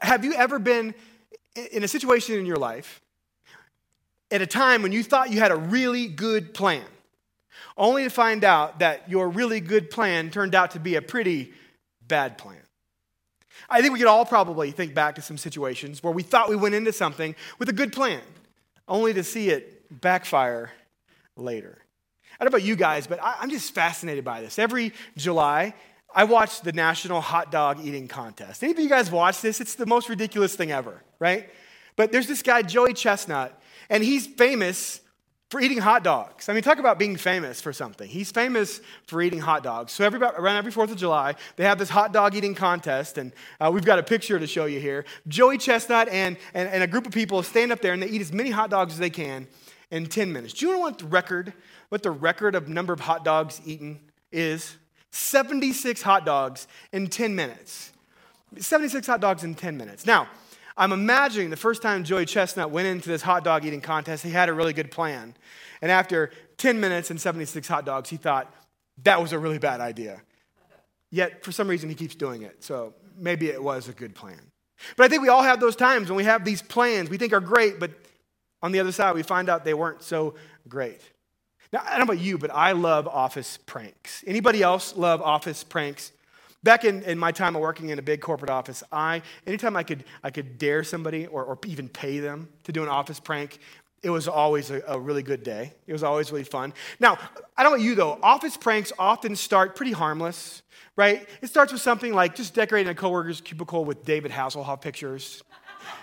Have you ever been in a situation in your life at a time when you thought you had a really good plan, only to find out that your really good plan turned out to be a pretty bad plan? I think we could all probably think back to some situations where we thought we went into something with a good plan, only to see it backfire later. I don't know about you guys, but I'm just fascinated by this. Every July, I watched the National Hot Dog Eating Contest. Any of you guys watch this? It's the most ridiculous thing ever, right? But there's this guy, Joey Chestnut, and he's famous for eating hot dogs. I mean, talk about being famous for something. He's famous for eating hot dogs. So every, around every 4th of July, they have this hot dog eating contest, and uh, we've got a picture to show you here. Joey Chestnut and, and, and a group of people stand up there, and they eat as many hot dogs as they can in 10 minutes. Do you know what the record, what the record of number of hot dogs eaten is? 76 hot dogs in 10 minutes. 76 hot dogs in 10 minutes. Now, I'm imagining the first time Joey Chestnut went into this hot dog eating contest, he had a really good plan. And after 10 minutes and 76 hot dogs, he thought, that was a really bad idea. Yet, for some reason, he keeps doing it. So maybe it was a good plan. But I think we all have those times when we have these plans we think are great, but on the other side, we find out they weren't so great. Now, I don't know about you, but I love office pranks. Anybody else love office pranks? Back in, in my time of working in a big corporate office, I anytime I could I could dare somebody or, or even pay them to do an office prank, it was always a, a, really good day. It was always really fun. Now, I don't know you though, office pranks often start pretty harmless, right? It starts with something like just decorating a coworker's cubicle with David Hasselhoff pictures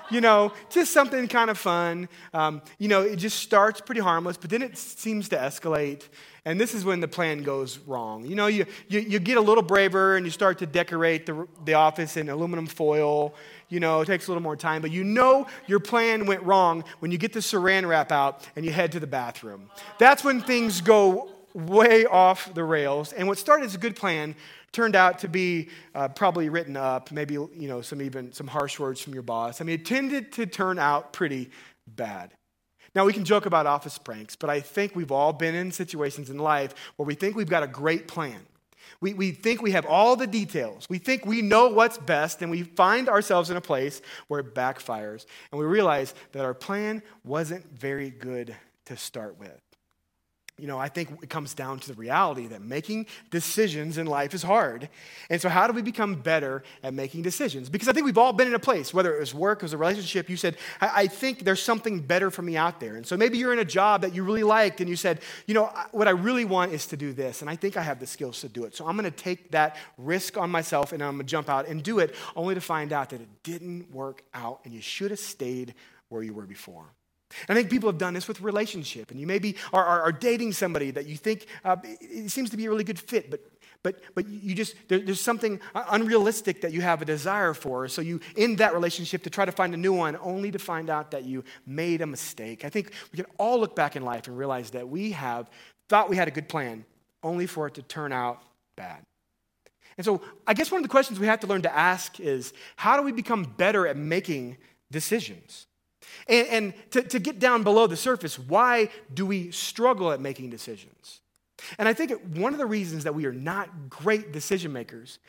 you know, just something kind of fun. Um, you know, it just starts pretty harmless, but then it seems to escalate. And this is when the plan goes wrong. You know, you, you, you get a little braver and you start to decorate the, the office in aluminum foil. You know, it takes a little more time, but you know your plan went wrong when you get the saran wrap out and you head to the bathroom. That's when things go way off the rails. And what started as a good plan turned out to be uh, probably written up, maybe you know some even some harsh words from your boss. I mean, it tended to turn out pretty bad. Now we can joke about office pranks, but I think we've all been in situations in life where we think we've got a great plan. We, we think we have all the details. We think we know what's best, and we find ourselves in a place where it backfires. And we realize that our plan wasn't very good to start with you know, I think it comes down to the reality that making decisions in life is hard. And so, how do we become better at making decisions? Because I think we've all been in a place, whether it was work, it was a relationship, you said, I, I think there's something better for me out there. And so, maybe you're in a job that you really liked and you said, you know, what I really want is to do this. And I think I have the skills to do it. So, I'm going to take that risk on myself and I'm going to jump out and do it, only to find out that it didn't work out and you should have stayed where you were before. I think people have done this with relationship, and you maybe are, are, are dating somebody that you think uh, it seems to be a really good fit, but but but you just there, there's something unrealistic that you have a desire for, so you end that relationship to try to find a new one, only to find out that you made a mistake. I think we can all look back in life and realize that we have thought we had a good plan, only for it to turn out bad. And so I guess one of the questions we have to learn to ask is how do we become better at making decisions? And, and to, to get down below the surface, why do we struggle at making decisions? And I think one of the reasons that we are not great decision makers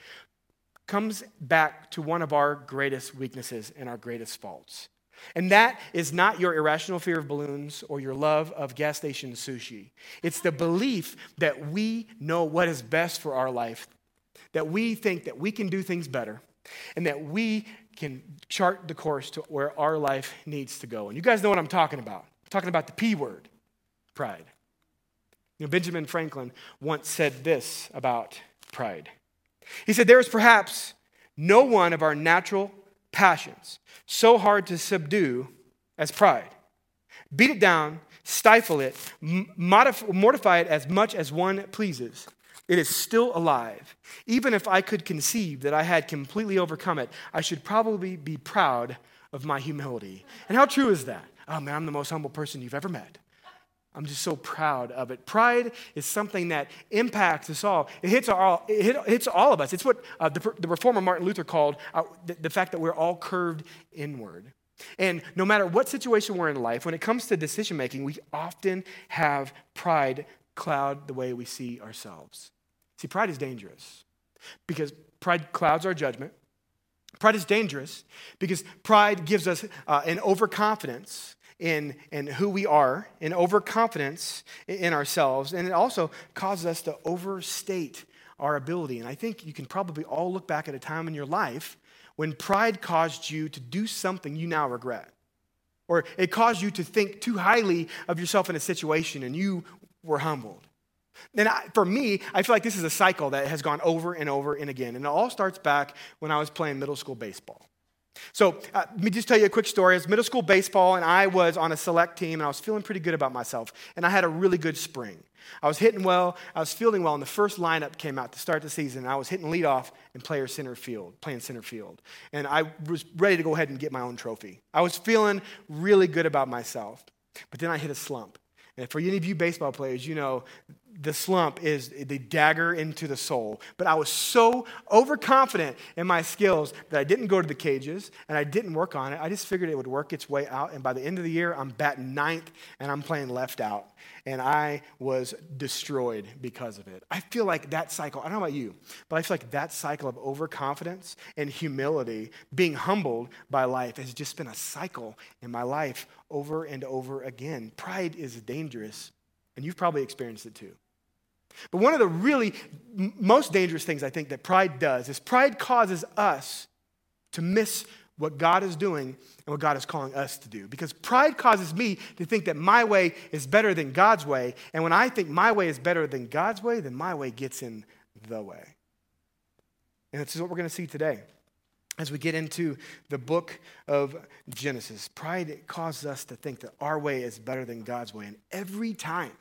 comes back to one of our greatest weaknesses and our greatest faults. And that is not your irrational fear of balloons or your love of gas station sushi. It's the belief that we know what is best for our life, that we think that we can do things better, and that we can chart the course to where our life needs to go. And you guys know what I'm talking about. I'm talking about the P word pride. You know, Benjamin Franklin once said this about pride. He said, There is perhaps no one of our natural passions so hard to subdue as pride. Beat it down, stifle it, mortify it as much as one pleases. It is still alive. Even if I could conceive that I had completely overcome it, I should probably be proud of my humility. And how true is that? Oh man, I'm the most humble person you've ever met. I'm just so proud of it. Pride is something that impacts us all. It hits all, it hits all of us. It's what uh, the, the, reformer Martin Luther called uh, the, the fact that we're all curved inward. And no matter what situation we're in life, when it comes to decision making, we often have pride cloud the way we see ourselves. See, pride is dangerous because pride clouds our judgment. Pride is dangerous because pride gives us uh, an overconfidence in, in who we are, an overconfidence in ourselves, and it also causes us to overstate our ability. And I think you can probably all look back at a time in your life when pride caused you to do something you now regret. Or it caused you to think too highly of yourself in a situation and you were humbled. And I, for me, I feel like this is a cycle that has gone over and over and again. And it all starts back when I was playing middle school baseball. So uh, let me just tell you a quick story. It's middle school baseball, and I was on a select team, and I was feeling pretty good about myself. And I had a really good spring. I was hitting well, I was fielding well, and the first lineup came out to start the season. And I was hitting leadoff and player center field, playing center field. And I was ready to go ahead and get my own trophy. I was feeling really good about myself. But then I hit a slump. And for any of you baseball players, you know the slump is the dagger into the soul. But I was so overconfident in my skills that I didn't go to the cages and I didn't work on it. I just figured it would work its way out. And by the end of the year, I'm batting ninth and I'm playing left out. And I was destroyed because of it. I feel like that cycle, I don't know about you, but I feel like that cycle of overconfidence and humility, being humbled by life, has just been a cycle in my life over and over again. Pride is dangerous, and you've probably experienced it too. But one of the really most dangerous things I think that pride does is pride causes us to miss what God is doing and what God is calling us to do. Because pride causes me to think that my way is better than God's way. And when I think my way is better than God's way, then my way gets in the way. And this is what we're going to see today as we get into the book of Genesis. Pride causes us to think that our way is better than God's way. And every time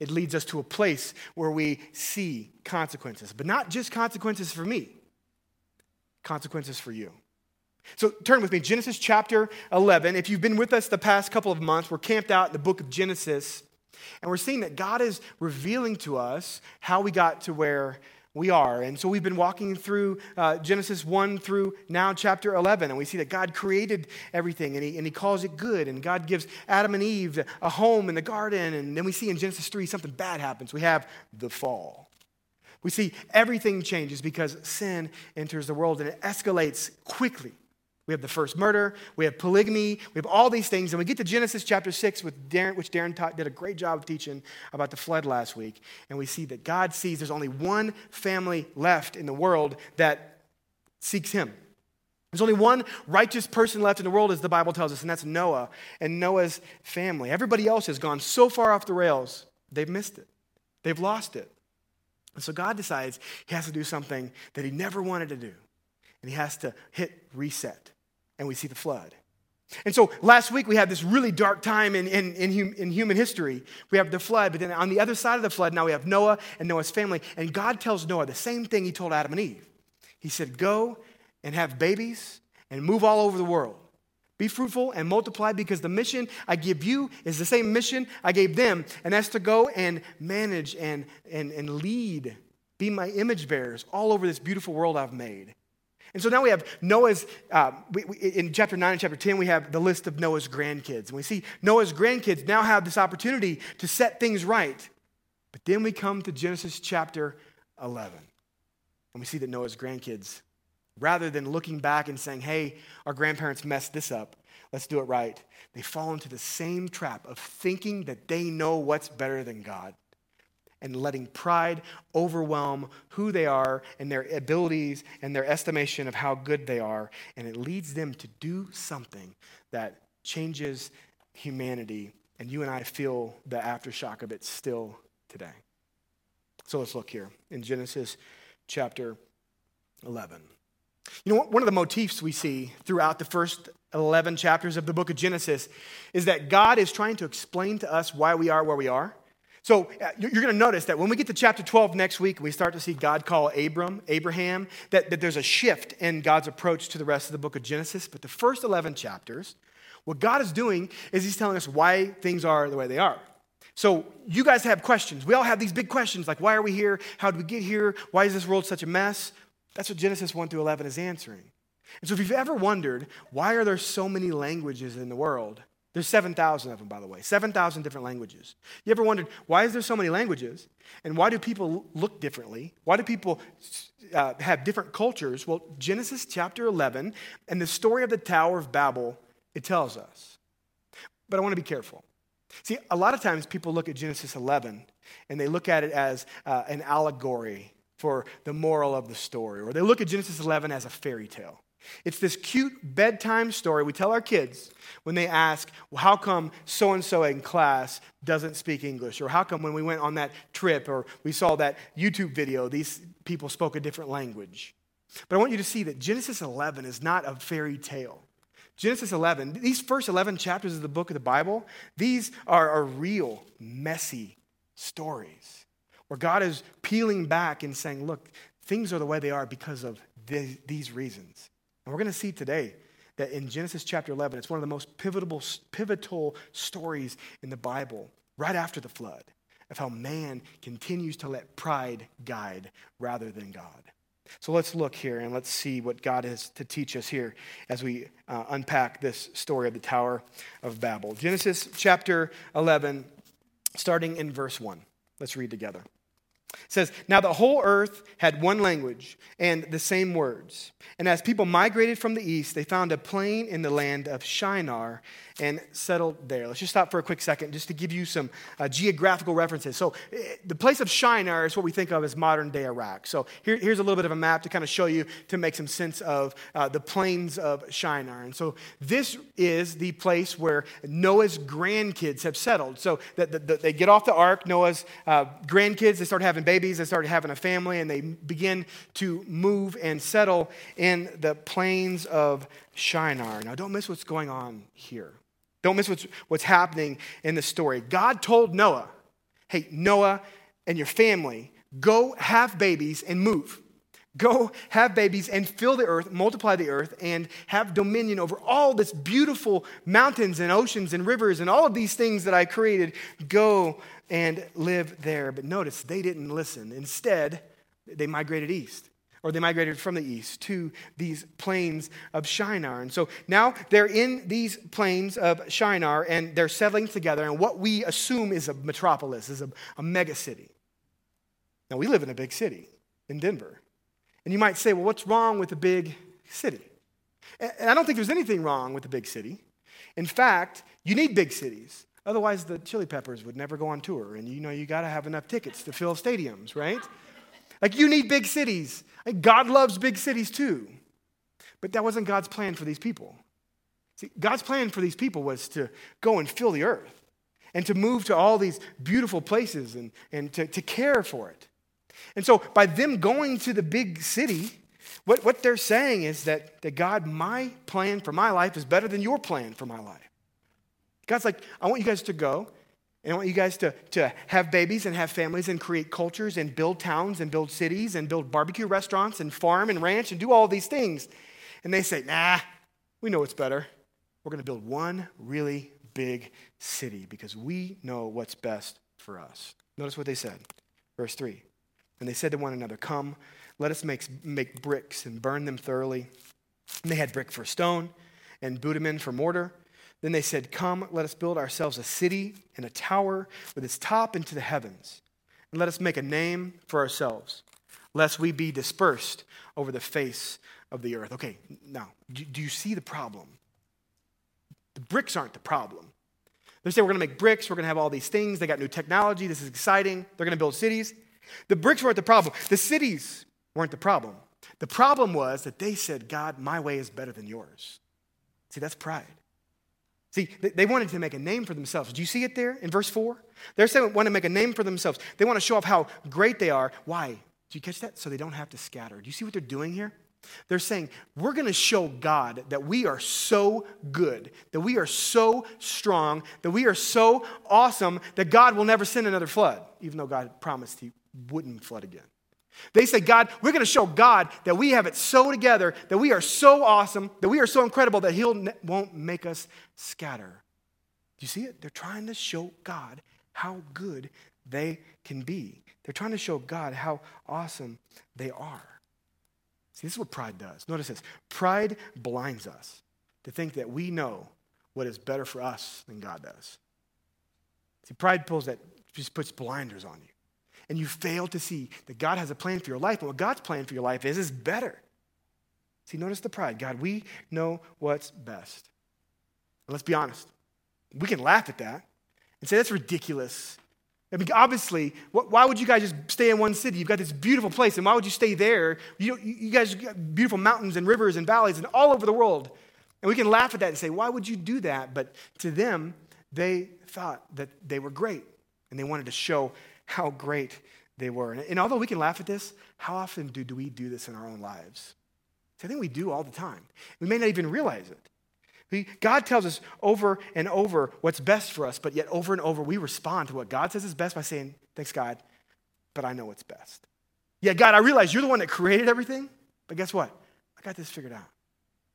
it leads us to a place where we see consequences, but not just consequences for me, consequences for you. So turn with me, Genesis chapter 11. If you've been with us the past couple of months, we're camped out in the book of Genesis, and we're seeing that God is revealing to us how we got to where we are. And so we've been walking through uh, Genesis 1 through now chapter 11, and we see that God created everything and he, and he calls it good. And God gives Adam and Eve a home in the garden. And then we see in Genesis 3 something bad happens. We have the fall. We see everything changes because sin enters the world and it escalates quickly. We have the first murder, we have polygamy, we have all these things. And we get to Genesis chapter 6, with Darren, which Darren taught, did a great job of teaching about the flood last week. And we see that God sees there's only one family left in the world that seeks Him. There's only one righteous person left in the world, as the Bible tells us, and that's Noah and Noah's family. Everybody else has gone so far off the rails, they've missed it, they've lost it. And so God decides He has to do something that He never wanted to do, and He has to hit reset and we see the flood. And so last week we had this really dark time in, in, in, in, human history. We have the flood, but then on the other side of the flood, now we have Noah and Noah's family. And God tells Noah the same thing he told Adam and Eve. He said, Go and have babies and move all over the world. Be fruitful and multiply because the mission I give you is the same mission I gave them, and that's to go and manage and, and, and lead, be my image bearers all over this beautiful world I've made. And so now we have Noah's, uh, we, we, in chapter 9 and chapter 10, we have the list of Noah's grandkids. And we see Noah's grandkids now have this opportunity to set things right. But then we come to Genesis chapter 11. And we see that Noah's grandkids, rather than looking back and saying, hey, our grandparents messed this up, let's do it right, they fall into the same trap of thinking that they know what's better than God and letting pride overwhelm who they are and their abilities and their estimation of how good they are. And it leads them to do something that changes humanity. And you and I feel the aftershock of it still today. So let's look here in Genesis chapter 11. You know, one of the motifs we see throughout the first 11 chapters of the book of Genesis is that God is trying to explain to us why we are where we are so uh, you're going to notice that when we get to chapter 12 next week, we start to see God call Abram, Abraham, that, that there's a shift in God's approach to the rest of the book of Genesis. But the first 11 chapters, what God is doing is He's telling us why things are the way they are. So you guys have questions. We all have these big questions like, why are we here? How did we get here? Why is this world such a mess? That's what Genesis 1 through 11 is answering. And so if you've ever wondered, why are there so many languages in the world? There's 7,000 of them, by the way, 7,000 different languages. You ever wondered, why is there so many languages? And why do people look differently? Why do people uh, have different cultures? Well, Genesis chapter 11 and the story of the Tower of Babel, it tells us. But I want to be careful. See, a lot of times people look at Genesis 11 and they look at it as uh, an allegory for the moral of the story, or they look at Genesis 11 as a fairy tale. It's this cute bedtime story we tell our kids when they ask, well, How come so and so in class doesn't speak English? Or how come when we went on that trip or we saw that YouTube video, these people spoke a different language? But I want you to see that Genesis 11 is not a fairy tale. Genesis 11, these first 11 chapters of the book of the Bible, these are, are real, messy stories where God is peeling back and saying, Look, things are the way they are because of these reasons. And we're going to see today that in Genesis chapter 11, it's one of the most pivotal, pivotal stories in the Bible, right after the flood, of how man continues to let pride guide rather than God. So let's look here and let's see what God has to teach us here as we uh, unpack this story of the Tower of Babel. Genesis chapter 11, starting in verse 1. Let's read together. It says, Now the whole earth had one language and the same words. And as people migrated from the east, they found a plain in the land of Shinar and settled there. Let's just stop for a quick second just to give you some uh, geographical references. So, eh, the place of Shinar is what we think of as modern day Iraq. So, here, here's a little bit of a map to kind of show you to make some sense of uh, the plains of Shinar. And so, this is the place where Noah's grandkids have settled. So, that the, the, they get off the ark, Noah's uh, grandkids, they start having babies, they start having a family, and they begin to move and settle in the plains of Shinar. Now, don't miss what's going on here. Don't miss what's, what's happening in the story. God told Noah, hey, Noah and your family, go have babies and move. Go have babies and fill the earth, multiply the earth, and have dominion over all this beautiful mountains and oceans and rivers and all of these things that I created. Go and live there. But notice they didn't listen. Instead, they migrated east or they migrated from the east to these plains of Shinar. And so now they're in these plains of Shinar and they're settling together in what we assume is a metropolis, is a, a mega city. Now, we live in a big city in Denver. And you might say, well, what's wrong with a big city? And I don't think there's anything wrong with a big city. In fact, you need big cities. Otherwise, the Chili Peppers would never go on tour. And you know, you got to have enough tickets to fill stadiums, right? Like, you need big cities. God loves big cities too. But that wasn't God's plan for these people. See, God's plan for these people was to go and fill the earth and to move to all these beautiful places and, and to, to care for it. And so, by them going to the big city, what, what they're saying is that, that God, my plan for my life is better than your plan for my life. God's like, I want you guys to go and I want you guys to, to have babies and have families and create cultures and build towns and build cities and build barbecue restaurants and farm and ranch and do all these things. And they say, nah, we know what's better. We're going to build one really big city because we know what's best for us. Notice what they said. Verse 3. And they said to one another, Come, let us make, make bricks and burn them thoroughly. And they had brick for stone and bitumen for mortar. Then they said, Come, let us build ourselves a city and a tower with its top into the heavens, and let us make a name for ourselves, lest we be dispersed over the face of the earth. Okay, now, do you see the problem? The bricks aren't the problem. They say, We're going to make bricks, we're going to have all these things. They got new technology, this is exciting. They're going to build cities. The bricks weren't the problem, the cities weren't the problem. The problem was that they said, God, my way is better than yours. See, that's pride. See, they wanted to make a name for themselves. Do you see it there in verse 4? They're saying they want to make a name for themselves. They want to show off how great they are. Why? Do you catch that? So they don't have to scatter. Do you see what they're doing here? They're saying, we're going to show God that we are so good, that we are so strong, that we are so awesome that God will never send another flood, even though God promised he wouldn't flood again. They say, God, we're going to show God that we have it so together, that we are so awesome, that we are so incredible that He won't make us scatter. Do you see it? They're trying to show God how good they can be. They're trying to show God how awesome they are. See, this is what pride does. Notice this pride blinds us to think that we know what is better for us than God does. See, pride pulls that, just puts blinders on you. And you fail to see that God has a plan for your life, and what God's plan for your life is, is better. See, notice the pride. God, we know what's best. And let's be honest. We can laugh at that and say, that's ridiculous. I mean, obviously, why would you guys just stay in one city? You've got this beautiful place, and why would you stay there? You, you guys beautiful mountains and rivers and valleys and all over the world. And we can laugh at that and say, why would you do that? But to them, they thought that they were great, and they wanted to show how great they were. And, although we can laugh at this, how often do, do we do this in our own lives? I think we do all the time. We may not even realize it. God tells us over and over what's best for us, but yet over and over we respond to what God says is best by saying, Thanks, God, but I know what's best. Yeah, God, I realize you're the one that created everything, but guess what? I got this figured out.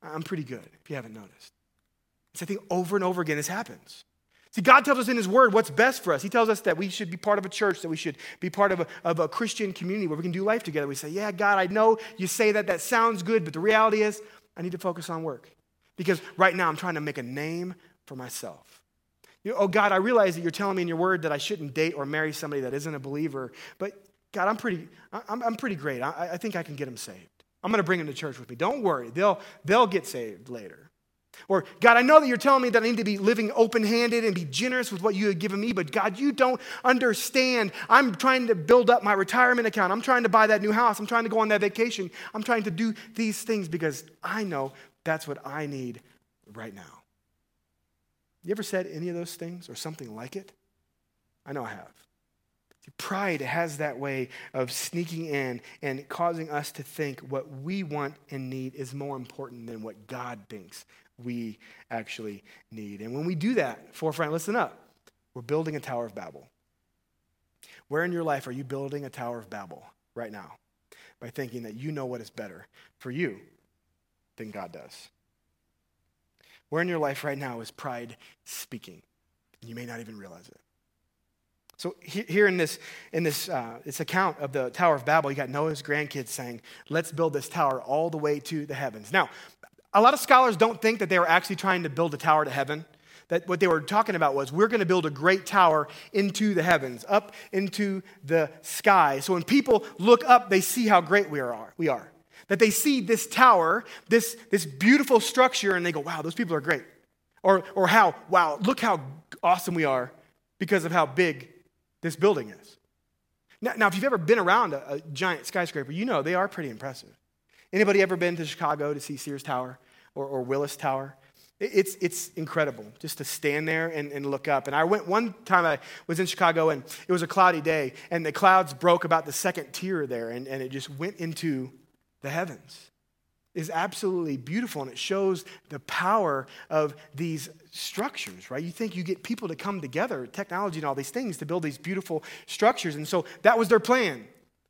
I'm pretty good, if you haven't noticed. So I think over and over again this happens. See, God tells us in His Word what's best for us. He tells us that we should be part of a church, that we should be part of a, of a Christian community where we can do life together. We say, Yeah, God, I know you say that, that sounds good, but the reality is I need to focus on work. Because right now I'm trying to make a name for myself. You know, oh, God, I realize that you're telling me in your word that I shouldn't date or marry somebody that isn't a believer, but God, I'm pretty, I'm, I'm pretty great. I, I think I can get them saved. I'm going to bring them to church with me. Don't worry, they'll, they'll get saved later. Or, God, I know that you're telling me that I need to be living open handed and be generous with what you have given me, but God, you don't understand. I'm trying to build up my retirement account. I'm trying to buy that new house. I'm trying to go on that vacation. I'm trying to do these things because I know that's what I need right now. You ever said any of those things or something like it? I know I have. Pride has that way of sneaking in and causing us to think what we want and need is more important than what God thinks we actually need. And when we do that, forefront, listen up. We're building a Tower of Babel. Where in your life are you building a Tower of Babel right now? By thinking that you know what is better for you than God does. Where in your life right now is pride speaking? You may not even realize it. So here in this, in this, uh, this account of the Tower of Babel, you got Noah's grandkids saying, let's build this tower all the way to the heavens. Now, a lot of scholars don't think that they were actually trying to build a tower to heaven. That what they were talking about was we're going to build a great tower into the heavens, up into the sky. So when people look up, they see how great we are. We are. That they see this tower, this, this beautiful structure, and they go, wow, those people are great. Or, or how, wow, look how awesome we are because of how big this building is. Now, now if you've ever been around a, a giant skyscraper, you know they are pretty impressive. Anybody ever been to Chicago to see Sears Tower or, or Willis Tower? It's, it's incredible just to stand there and, and look up. And I went one time, I was in Chicago and it was a cloudy day, and the clouds broke about the second tier there, and, and it just went into the heavens is absolutely beautiful and it shows the power of these structures, right? You think you get people to come together, technology and all these things to build these beautiful structures. And so that was their plan.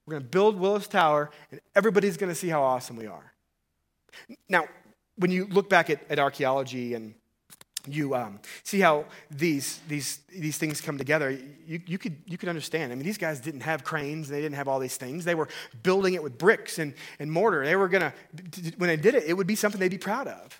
We're going to build Willis Tower and everybody's going to see how awesome we are. Now, when you look back at, at archaeology and you um, see how these, these, these things come together, you, you, could, you could understand. I mean, these guys didn't have cranes, they didn't have all these things. They were building it with bricks and, and mortar. They were going to, when they did it, it would be something they'd be proud of.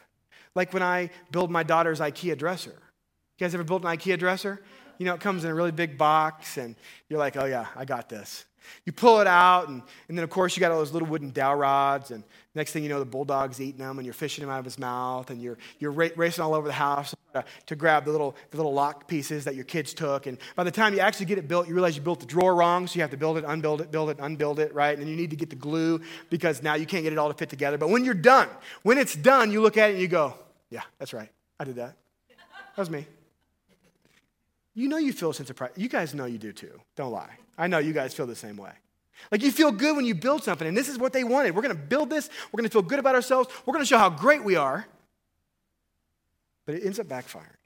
Like when I build my daughter's IKEA dresser. You guys ever built an IKEA dresser? You know, it comes in a really big box, and you're like, oh, yeah, I got this. You pull it out, and, and then, of course, you got all those little wooden dowel rods, and next thing you know, the bulldog's eating them, and you're fishing him out of his mouth, and you're, you're racing all over the house to, to grab the little, the little lock pieces that your kids took. And by the time you actually get it built, you realize you built the drawer wrong, so you have to build it, unbuild it, build it, unbuild it, right? And then you need to get the glue because now you can't get it all to fit together. But when you're done, when it's done, you look at it and you go, yeah, that's right. I did that. That was me. You know you feel a sense of pride. You guys know you do too. Don't lie. I know you guys feel the same way. Like you feel good when you build something, and this is what they wanted. We're going to build this, we're going to feel good about ourselves, we're going to show how great we are. But it ends up backfiring.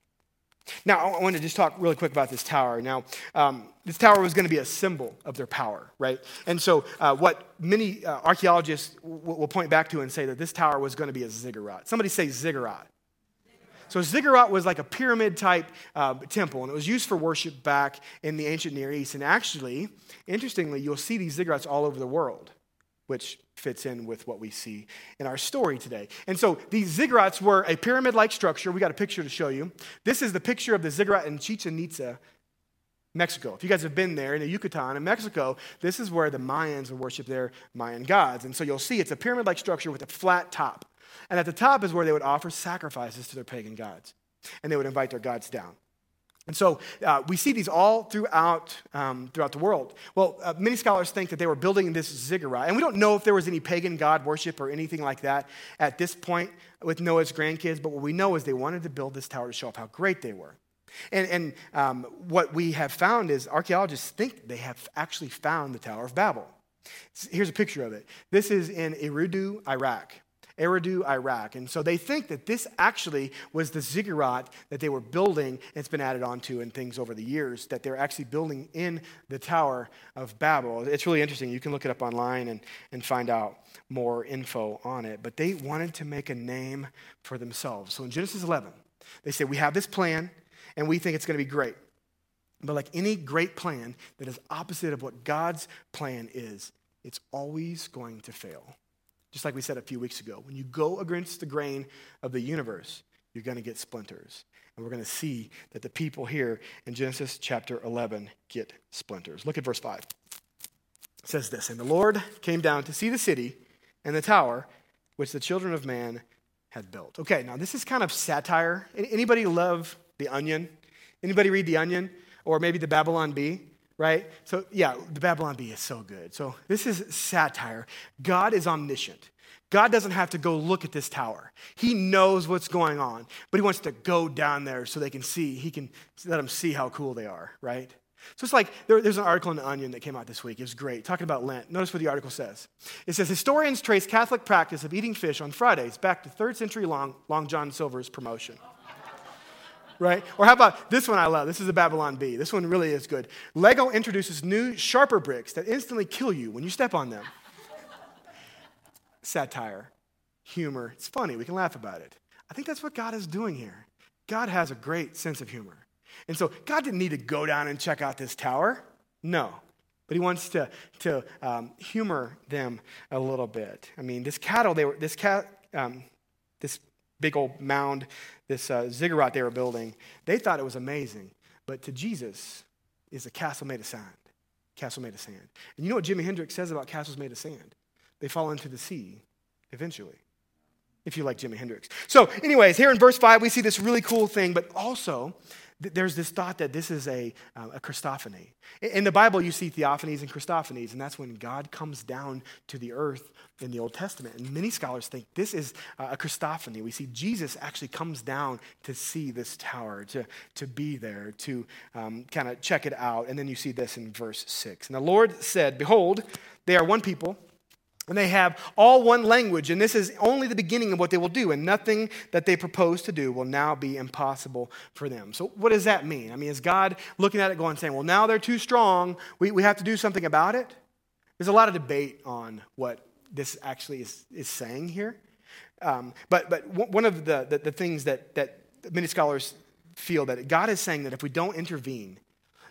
Now, I want to just talk really quick about this tower. Now, um, this tower was going to be a symbol of their power, right? And so, uh, what many uh, archaeologists w- will point back to and say that this tower was going to be a ziggurat. Somebody say ziggurat. So, ziggurat was like a pyramid type uh, temple, and it was used for worship back in the ancient Near East. And actually, interestingly, you'll see these ziggurats all over the world. which fits in with what we see in our story today. And so these ziggurats were a pyramid like structure. We got a picture to show you. This is the picture of the ziggurat in Chichen Itza, Mexico. If you guys have been there in the Yucatan in Mexico, this is where the Mayans would worship their Mayan gods. And so you'll see it's a pyramid like structure with a flat top. And at the top is where they would offer sacrifices to their pagan gods. And they would invite their gods down. And so uh, we see these all throughout, um, throughout the world. Well, uh, many scholars think that they were building this ziggurat. And we don't know if there was any pagan god worship or anything like that at this point with Noah's grandkids, but what we know is they wanted to build this tower to show off how great they were. And, and um, what we have found is archaeologists think they have actually found the Tower of Babel. Here's a picture of it. This is in Eridu, Iraq. Eridu, Iraq. And so they think that this actually was the ziggurat that they were building. It's been added onto and things over the years that they're actually building in the Tower of Babel. It's really interesting. You can look it up online and, and find out more info on it. But they wanted to make a name for themselves. So in Genesis 11, they say, We have this plan and we think it's going to be great. But like any great plan that is opposite of what God's plan is, it's always going to fail. Just like we said a few weeks ago, when you go against the grain of the universe, you're going to get splinters. And we're going to see that the people here in Genesis chapter 11 get splinters. Look at verse 5. It says this And the Lord came down to see the city and the tower which the children of man had built. Okay, now this is kind of satire. Anybody love the Onion? Anybody read The Onion? Or maybe The Babylon Bee? Right? So, yeah, The Babylon Bee is so good. So, this is satire. God is omniscient. God doesn't have to go look at this tower. He knows what's going on, but he wants to go down there so they can see. He can let them see how cool they are, right? So it's like there, there's an article in The Onion that came out this week. It was great, talking about Lent. Notice what the article says. It says Historians trace Catholic practice of eating fish on Fridays back to third century long, Long John Silver's promotion right? Or how about this one I love? This is the Babylon Bee. This one really is good. Lego introduces new, sharper bricks that instantly kill you when you step on them. Satire, humor. It's funny. We can laugh about it. I think that's what God is doing here. God has a great sense of humor. And so God didn't need to go down and check out this tower. No. But he wants to, to um, humor them a little bit. I mean, this cattle, they were, this cat, um, this big old mound, this uh, ziggurat they were building, they thought it was amazing. But to Jesus, is a castle made of sand. Castle made of sand. And you know what Jimi Hendrix says about castles made of sand? They fall into the sea eventually, if you like Jimi Hendrix. So, anyways, here in verse 5, we see this really cool thing, but also there's this thought that this is a, uh, a Christophany. In the Bible, you see theophanies and Christophanies, and that's when God comes down to the earth in the Old Testament. And many scholars think this is a Christophany. We see Jesus actually comes down to see this tower, to, to be there, to um, kind of check it out. And then you see this in verse 6. And the Lord said, Behold, they are one people and they have all one language, and this is only the beginning of what they will do, and nothing that they propose to do will now be impossible for them. So, what does that mean? I mean, is God looking at it going, saying, well, now they're too strong, we, we have to do something about it? There's a lot of debate on what this actually is, is saying here. Um, but, but one of the, the, the things that, that many scholars feel that God is saying that if we don't intervene,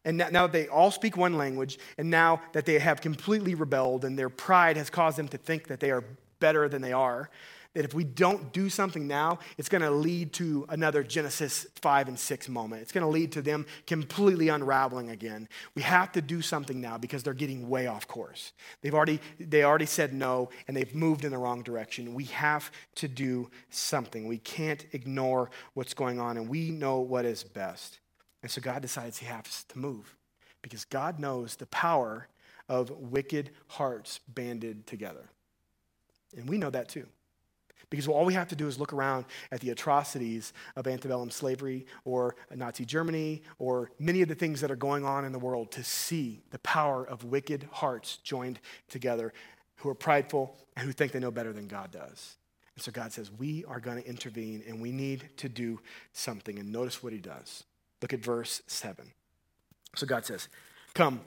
and now that they all speak one language, and now that they have completely rebelled and their pride has caused them to think that they are better than they are, that if we don't do something now, it's going to lead to another Genesis 5 and 6 moment. It's going to lead to them completely unraveling again. We have to do something now because they're getting way off course. They've already, they already said no and they've moved in the wrong direction. We have to do something. We can't ignore what's going on, and we know what is best. And so God decides he has to move because God knows the power of wicked hearts banded together. And we know that too. Because all we have to do is look around at the atrocities of antebellum slavery or Nazi Germany or many of the things that are going on in the world to see the power of wicked hearts joined together who are prideful and who think they know better than God does. And so God says, We are going to intervene and we need to do something. And notice what he does. Look at verse 7. So God says, Come,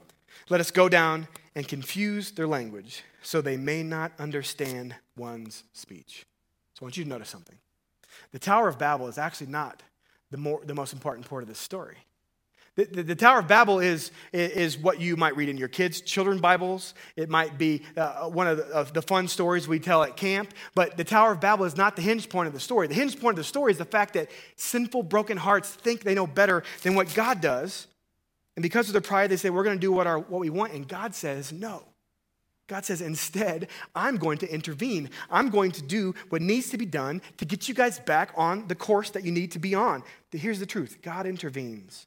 let us go down and confuse their language so they may not understand one's speech. So I want you to notice something. The Tower of Babel is actually not the, more, the most important part of this story. The, the, the, Tower of Babel is, is what you might read in your kids' children Bibles. It might be uh, one of the, of the, fun stories we tell at camp. But the Tower of Babel is not the hinge point of the story. The hinge point of the story is the fact that sinful, broken hearts think they know better than what God does. And because of their pride, they say, We're going to do what, our, what we want. And God says, No. God says, Instead, I'm going to intervene. I'm going to do what needs to be done to get you guys back on the course that you need to be on. Here's the truth God intervenes.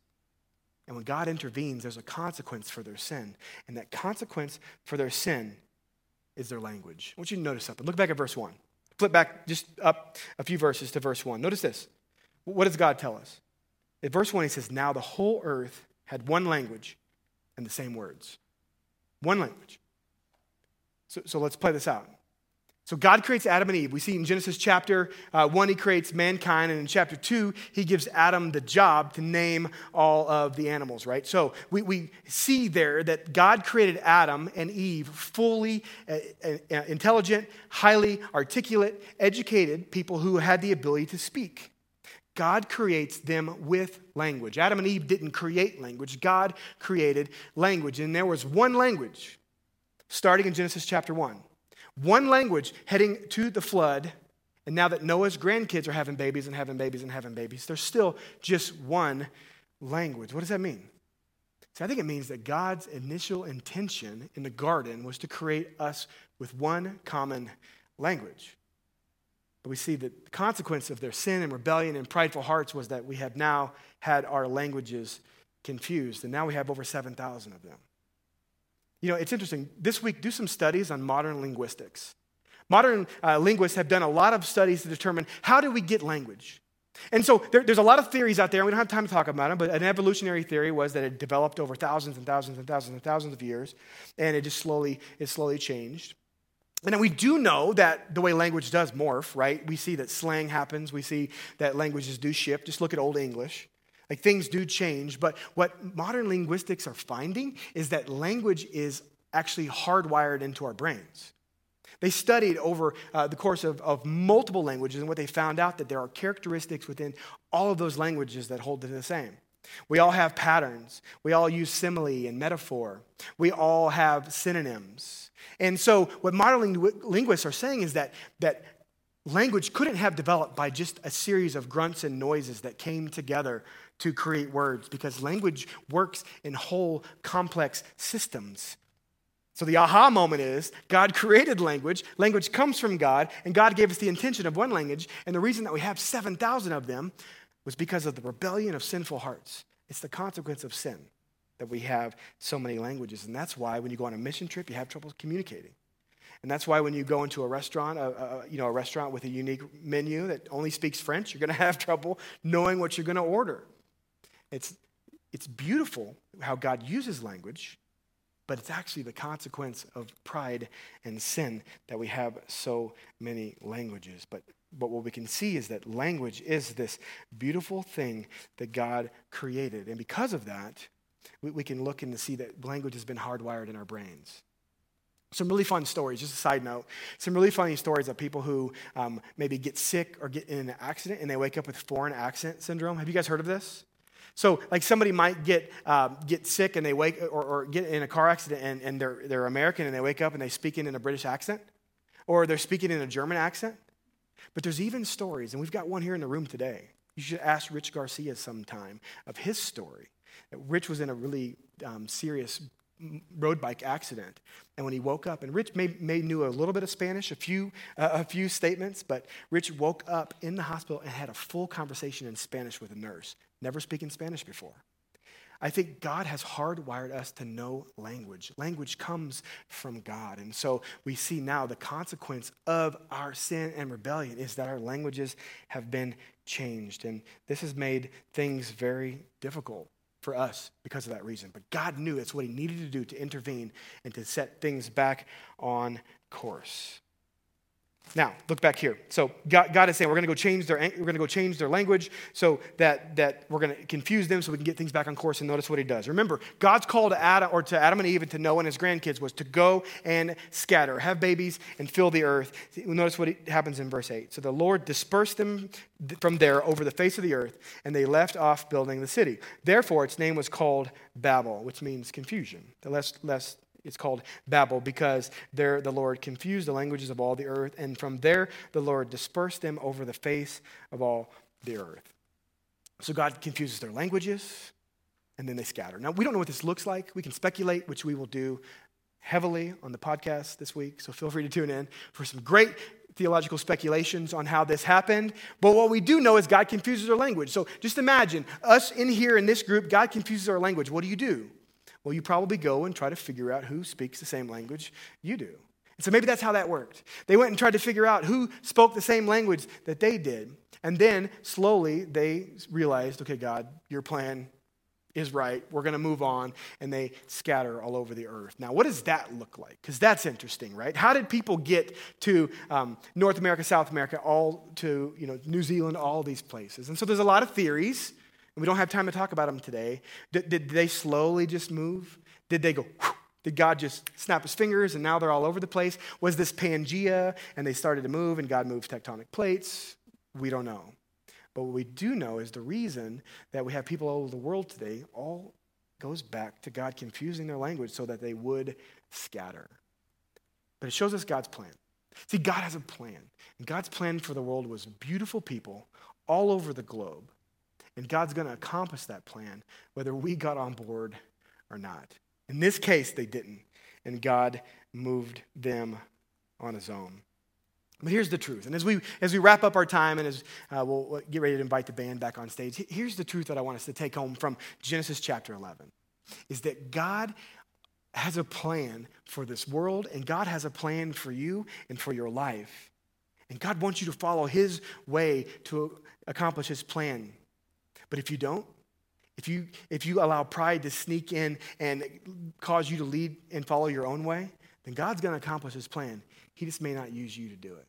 And when God intervenes, there's a consequence for their sin. And that consequence for their sin is their language. I want you to notice something. Look back at verse 1. Flip back just up a few verses to verse 1. Notice this. What does God tell us? In verse 1, he says, Now the whole earth had one language and the same words. One language. So, so let's play this out. So God creates Adam and Eve. We see in Genesis chapter uh, 1, he creates mankind. And in chapter 2, he gives Adam the job to name all of the animals, right? So we, we see there that God created Adam and Eve fully uh, uh, intelligent, highly articulate, educated people who had the ability to speak. God creates them with language. Adam and Eve didn't create language, God created language. And there was one language starting in Genesis chapter 1 one language heading to the flood. And now that Noah's grandkids are having babies and having babies and having babies, there's still just one language. What does that mean? See, I think it means that God's initial intention in the garden was to create us with one common language. But we see that the consequence of their sin and rebellion and prideful hearts was that we have now had our languages confused, and now we have over 7,000 of them. You know, it's interesting. This week, do some studies on modern linguistics. Modern uh, linguists have done a lot of studies to determine how do we get language. And so there, there's a lot of theories out there, and we don't have time to talk about them, but an evolutionary theory was that it developed over thousands and thousands and thousands and thousands of years, and it just slowly, it slowly changed. And we do know that the way language does morph, right? We see that slang happens, we see that languages do shift. Just look at Old English. Like things do change, but what modern linguistics are finding is that language is actually hardwired into our brains. They studied over uh, the course of, of multiple languages, and what they found out that there are characteristics within all of those languages that hold to the same. We all have patterns. We all use simile and metaphor. We all have synonyms. And so, what modern linguists are saying is that, that language couldn't have developed by just a series of grunts and noises that came together to create words because language works in whole complex systems. So the aha moment is God created language, language comes from God, and God gave us the intention of one language. And the reason that we have 7,000 of them was because of the rebellion of sinful hearts. It's the consequence of sin that we have so many languages. And that's why when you go on a mission trip, you have trouble communicating. And that's why when you go into a restaurant, a, a, you know, a restaurant with a unique menu that only speaks French, you're going to have trouble knowing what you're going to order. It's, it's beautiful how God uses language, but it's actually the consequence of pride and sin that we have so many languages. But, but what we can see is that language is this beautiful thing that God created. And because of that, we, we can look and see that language has been hardwired in our brains. Some really fun stories, just a side note. Some really funny stories of people who um, maybe get sick or get in an accident and they wake up with foreign accent syndrome. Have you guys heard of this? So, like somebody might get, uh, get sick and they wake, or, or, get in a car accident and, and they're, they're American and they wake up and they speak in a British accent, or they're speaking in a German accent. But there's even stories, and we've got one here in the room today. You should ask Rich Garcia sometime of his story. Rich was in a really um, serious road bike accident. And when he woke up, and Rich may, may knew a little bit of Spanish, a few, uh, a few statements, but Rich woke up in the hospital and had a full conversation in Spanish with a nurse never speaking Spanish before. I think God has hardwired us to know language. Language comes from God. And so we see now the consequence of our sin and rebellion is that our languages have been changed. And this has made things very difficult for us because of that reason. But God knew it's what He needed to do to intervene and to set things back on course. Now, look back here. So God, God is saying we're going to go change their we're going to go change their language so that that we're going to confuse them so we can get things back on course. And notice what He does. Remember, God's call to Adam or to Adam and Eve and to Noah and his grandkids was to go and scatter, have babies, and fill the earth. Notice what happens in verse eight. So the Lord dispersed them from there over the face of the earth, and they left off building the city. Therefore, its name was called Babel, which means confusion. The less less it's called Babel because there the Lord confused the languages of all the earth, and from there the Lord dispersed them over the face of all the earth. So God confuses their languages, and then they scatter. Now, we don't know what this looks like. We can speculate, which we will do heavily on the podcast this week, so feel free to tune in for some great theological speculations on how this happened. But what we do know is God confuses our language. So just imagine us in here in this group, God confuses our language. What do you do? Well, you probably go and try to figure out who speaks the same language you do. And so maybe that's how that worked. They went and tried to figure out who spoke the same language that they did. And then slowly they realized, okay, God, your plan is right. We're going to move on. And they scatter all over the earth. Now, what does that look like? Because that's interesting, right? How did people get to um, North America, South America, all to you know, New Zealand, all these places? And so there's a lot of theories. And we don't have time to talk about them today. Did, did they slowly just move? Did they go, did God just snap his fingers and now they're all over the place? Was this Pangea and they started to move and God moved tectonic plates? We don't know. But what we do know is the reason that we have people all over the world today all goes back to God confusing their language so that they would scatter. But it shows us God's plan. See, God has a plan. And God's plan for the world was beautiful people all over the globe and God's going to accomplish that plan, whether we got on board or not. In this case, they didn't. And God moved them on his own. But here's the truth. And as we, as we wrap up our time and as uh, we'll get ready to invite the band back on stage, here's the truth that I want us to take home from Genesis chapter 11 is that God has a plan for this world, and God has a plan for you and for your life. And God wants you to follow His way to accomplish His plan. But if you don't, if you, if you allow pride to sneak in and cause you to lead and follow your own way, then God's going to accomplish his plan. He just may not use you to do it.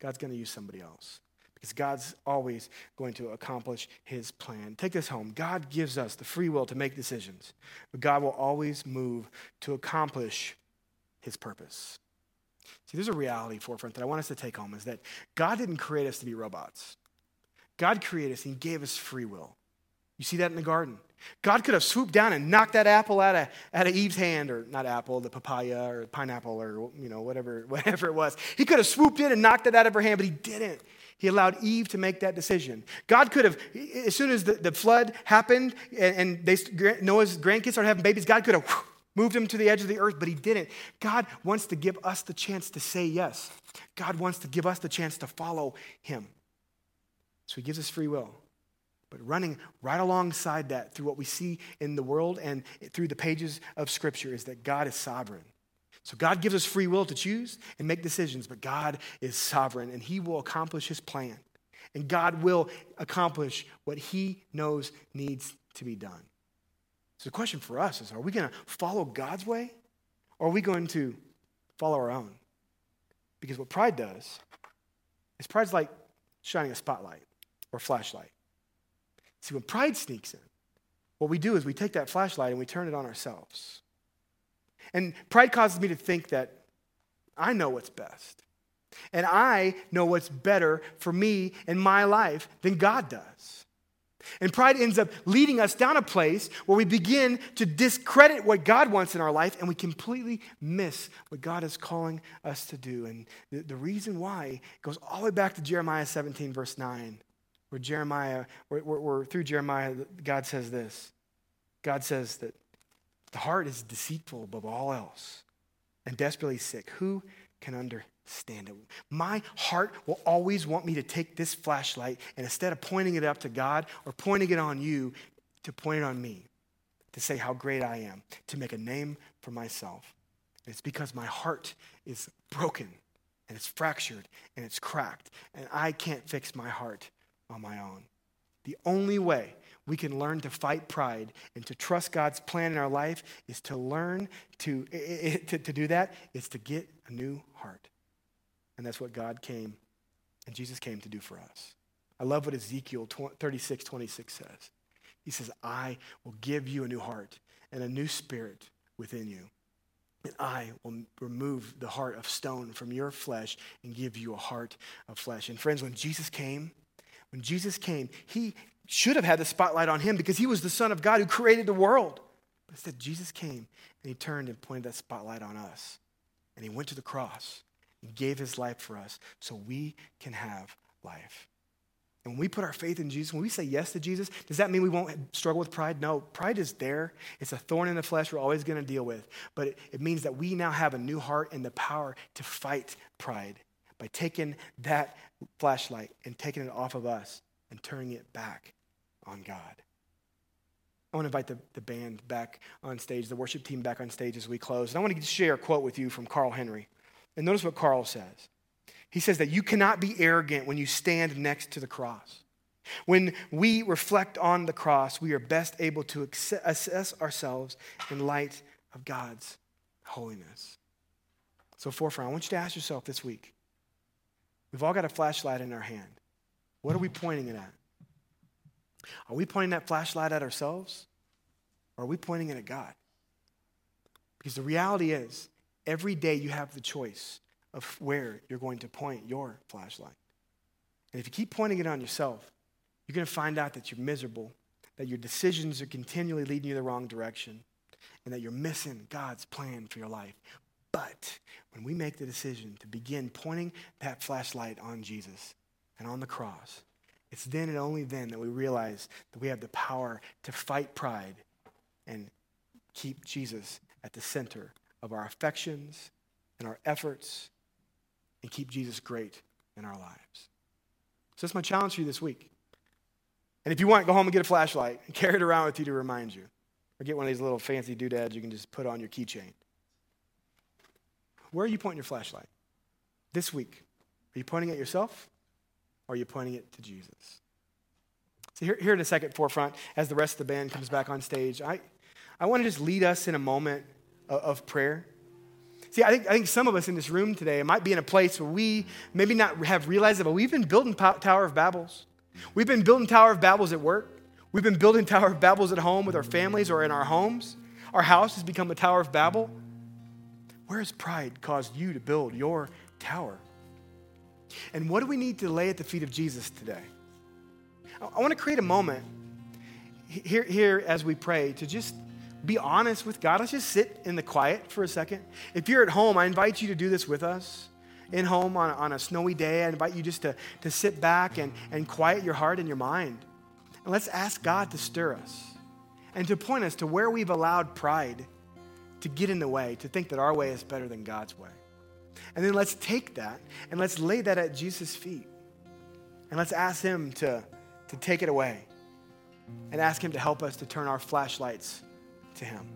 God's going to use somebody else because God's always going to accomplish his plan. Take this home. God gives us the free will to make decisions, but God will always move to accomplish his purpose. See, there's a reality forefront that I want us to take home is that God didn't create us to be robots. God created us and He gave us free will. You see that in the garden. God could have swooped down and knocked that apple out of, out of Eve's hand, or not apple, the papaya or pineapple or you know, whatever, whatever it was. He could have swooped in and knocked it out of her hand, but he didn't. He allowed Eve to make that decision. God could have, as soon as the, the flood happened and, and they, Noah's grandkids started having babies, God could have moved them to the edge of the earth, but he didn't. God wants to give us the chance to say yes. God wants to give us the chance to follow him. So he gives us free will. But running right alongside that through what we see in the world and through the pages of Scripture is that God is sovereign. So God gives us free will to choose and make decisions, but God is sovereign and He will accomplish His plan. And God will accomplish what He knows needs to be done. So the question for us is are we going to follow God's way or are we going to follow our own? Because what pride does is pride's like shining a spotlight or flashlight. See, when pride sneaks in, what we do is we take that flashlight and we turn it on ourselves. And pride causes me to think that I know what's best. And I know what's better for me and my life than God does. And pride ends up leading us down a place where we begin to discredit what God wants in our life and we completely miss what God is calling us to do. And the, the reason why goes all the way back to Jeremiah 17, verse 9 where Jeremiah, where, where, where through Jeremiah, God says this God says that the heart is deceitful above all else and desperately sick. Who can understand it? My heart will always want me to take this flashlight and instead of pointing it up to God or pointing it on you, to point it on me, to say how great I am, to make a name for myself. It's because my heart is broken and it's fractured and it's cracked, and I can't fix my heart on my own. The only way we can learn to fight pride and to trust God's plan in our life is to learn to, to, to do that, is to get a new heart. And that's what God came and Jesus came to do for us. I love what Ezekiel 36, 26 says. He says, I will give you a new heart and a new spirit within you. And I will remove the heart of stone from your flesh and give you a heart of flesh. And friends, when Jesus came, when Jesus came, he should have had the spotlight on him because he was the Son of God who created the world. But instead, Jesus came and he turned and pointed that spotlight on us. And he went to the cross and gave his life for us so we can have life. And when we put our faith in Jesus, when we say yes to Jesus, does that mean we won't struggle with pride? No, pride is there. It's a thorn in the flesh we're always going to deal with. But it, it means that we now have a new heart and the power to fight pride by taking that flashlight and taking it off of us and turning it back on God. I want to invite the, the band back on stage, the worship team back on stage as we close. And I want to share a quote with you from Carl Henry. And notice what Carl says. He says that you cannot be arrogant when you stand next to the cross. When we reflect on the cross, we are best able to assess ourselves in light of God's holiness. So, forefront, I want you to ask yourself this week we've all got a flashlight in our hand. What are we pointing it at? Are we pointing that flashlight at ourselves? Or are we pointing it at God? Because the reality is, every day you have the choice of where you're going to point your flashlight. And if you keep pointing it on yourself, you're going to find out that you're miserable, that your decisions are continually leading you the wrong direction, and that you're missing God's plan for your life. But when we make the decision to begin pointing that flashlight on Jesus and on the cross, it's then and only then that we realize that we have the power to fight pride and keep Jesus at the center of our affections and our efforts and keep Jesus great in our lives. So that's my challenge for you this week. And if you want, go home and get a flashlight and carry it around with you to remind you. Or get one of these little fancy doodads you can just put on your keychain. Where are you pointing your flashlight this week? Are you pointing at yourself or are you pointing it to Jesus? So, here, here in the second forefront, as the rest of the band comes back on stage, I, I want to just lead us in a moment of, of prayer. See, I think, I think some of us in this room today might be in a place where we maybe not have realized it, but we've been building Tower of Babels. We've been building Tower of Babels at work. We've been building Tower of Babels at home with our families or in our homes. Our house has become a Tower of Babel. Where has pride caused you to build your tower? And what do we need to lay at the feet of Jesus today? I want to create a moment here, here as we pray to just be honest with God. Let's just sit in the quiet for a second. If you're at home, I invite you to do this with us. In home on, on a snowy day, I invite you just to, to sit back and, and quiet your heart and your mind. And let's ask God to stir us and to point us to where we've allowed pride to get in the way, to think that our way is better than God's way. And then let's take that and let's lay that at Jesus' feet. And let's ask Him to, to take it away and ask Him to help us to turn our flashlights to Him.